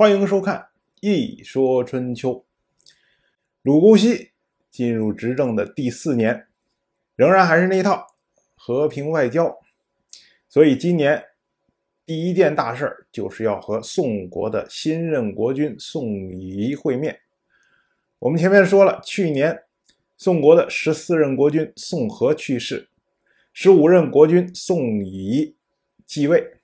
欢迎收看《一说春秋》。鲁姑息进入执政的第四年，仍然还是那一套和平外交，所以今年第一件大事就是要和宋国的新任国君宋仪会面。我们前面说了，去年宋国的十四任国君宋和去世，十五任国君宋仪继位，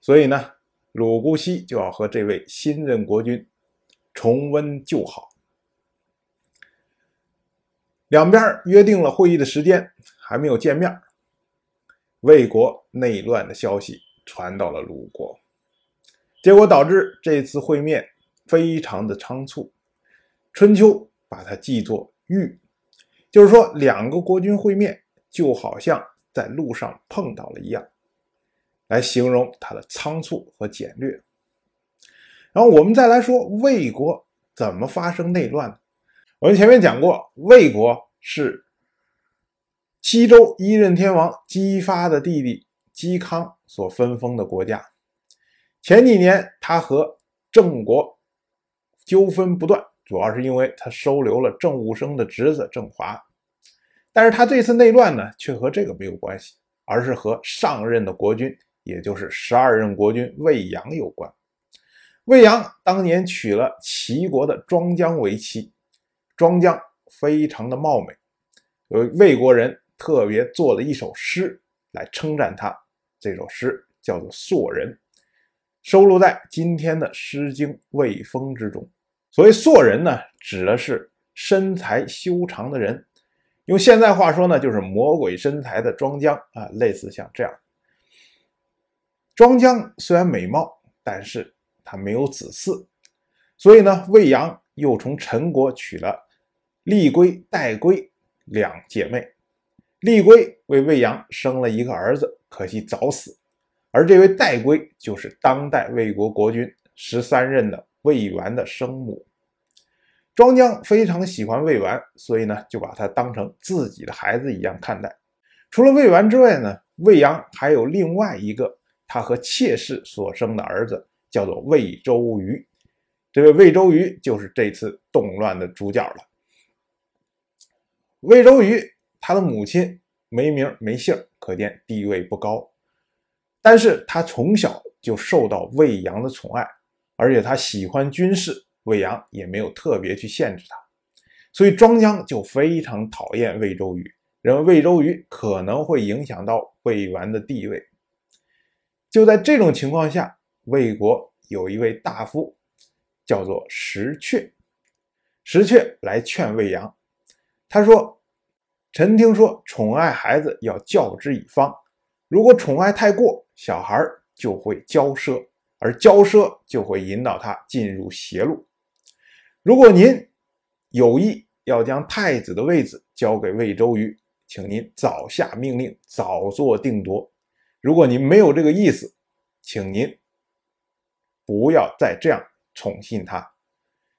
所以呢。鲁姑息就要和这位新任国君重温旧好，两边约定了会议的时间，还没有见面。魏国内乱的消息传到了鲁国，结果导致这次会面非常的仓促。春秋把它记作遇，就是说两个国君会面，就好像在路上碰到了一样。来形容它的仓促和简略。然后我们再来说魏国怎么发生内乱我们前面讲过，魏国是西周一任天王姬发的弟弟姬康所分封的国家。前几年他和郑国纠纷不断，主要是因为他收留了郑武生的侄子郑华。但是他这次内乱呢，却和这个没有关系，而是和上任的国君。也就是十二任国君魏阳有关。魏阳当年娶了齐国的庄姜为妻，庄姜非常的貌美，有，魏国人特别做了一首诗来称赞她。这首诗叫做《硕人》，收录在今天的《诗经·魏风》之中。所谓“硕人”呢，指的是身材修长的人，用现在话说呢，就是魔鬼身材的庄姜啊，类似像这样。庄姜虽然美貌，但是她没有子嗣，所以呢，魏阳又从陈国娶了厉归、戴归两姐妹。厉归为魏阳生了一个儿子，可惜早死。而这位戴归就是当代魏国国君十三任的魏完的生母。庄姜非常喜欢魏完，所以呢，就把他当成自己的孩子一样看待。除了魏完之外呢，魏阳还有另外一个。他和妾室所生的儿子叫做魏周瑜，这位魏周瑜就是这次动乱的主角了。魏周瑜他的母亲没名没姓，可见地位不高。但是他从小就受到魏阳的宠爱，而且他喜欢军事，魏阳也没有特别去限制他，所以庄姜就非常讨厌魏周瑜，认为魏周瑜可能会影响到魏完的地位。就在这种情况下，魏国有一位大夫，叫做石阙。石阙来劝魏阳，他说：“臣听说宠爱孩子要教之以方，如果宠爱太过，小孩就会骄奢，而骄奢就会引导他进入邪路。如果您有意要将太子的位子交给魏周瑜，请您早下命令，早做定夺。”如果您没有这个意思，请您不要再这样宠信他。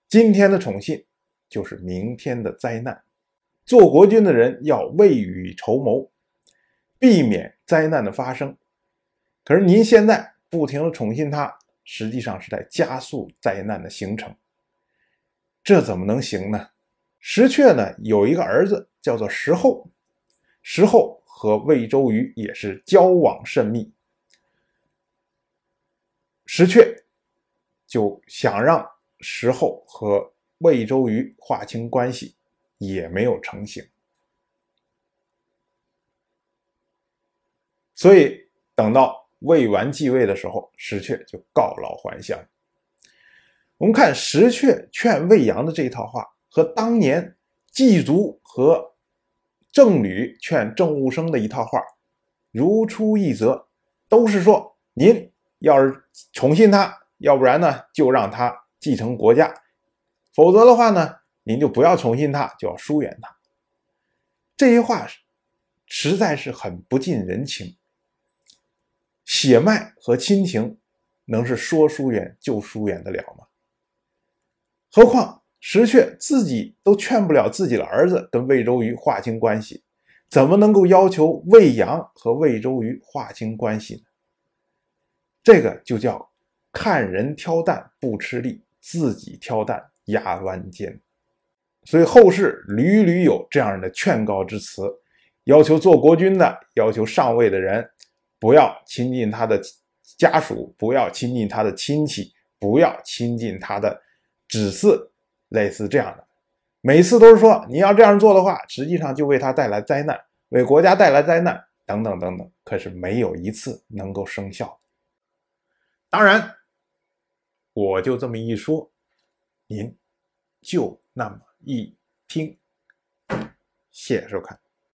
今天的宠信就是明天的灾难。做国君的人要未雨绸缪，避免灾难的发生。可是您现在不停的宠信他，实际上是在加速灾难的形成。这怎么能行呢？石阙呢有一个儿子叫做石厚，石厚。和魏周瑜也是交往甚密，石阙就想让石厚和魏周瑜划清关系，也没有成型。所以等到魏完继位的时候，石阙就告老还乡。我们看石阙劝魏阳的这一套话，和当年季族和郑吕劝郑务生的一套话，如出一辙，都是说：您要是宠信他，要不然呢，就让他继承国家；否则的话呢，您就不要宠信他，就要疏远他。这些话实在是很不近人情。血脉和亲情能是说疏远就疏远得了吗？何况。石阙自己都劝不了自己的儿子跟魏周瑜划清关系，怎么能够要求魏阳和魏周瑜划清关系呢？这个就叫看人挑担不吃力，自己挑担压弯肩。所以后世屡屡有这样的劝告之词，要求做国君的、要求上位的人不要亲近他的家属，不要亲近他的亲戚，不要亲近他的子嗣，类似这样的。每次都是说你要这样做的话，实际上就为他带来灾难，为国家带来灾难，等等等等。可是没有一次能够生效。当然，我就这么一说，您就那么。一听，谢谢收看。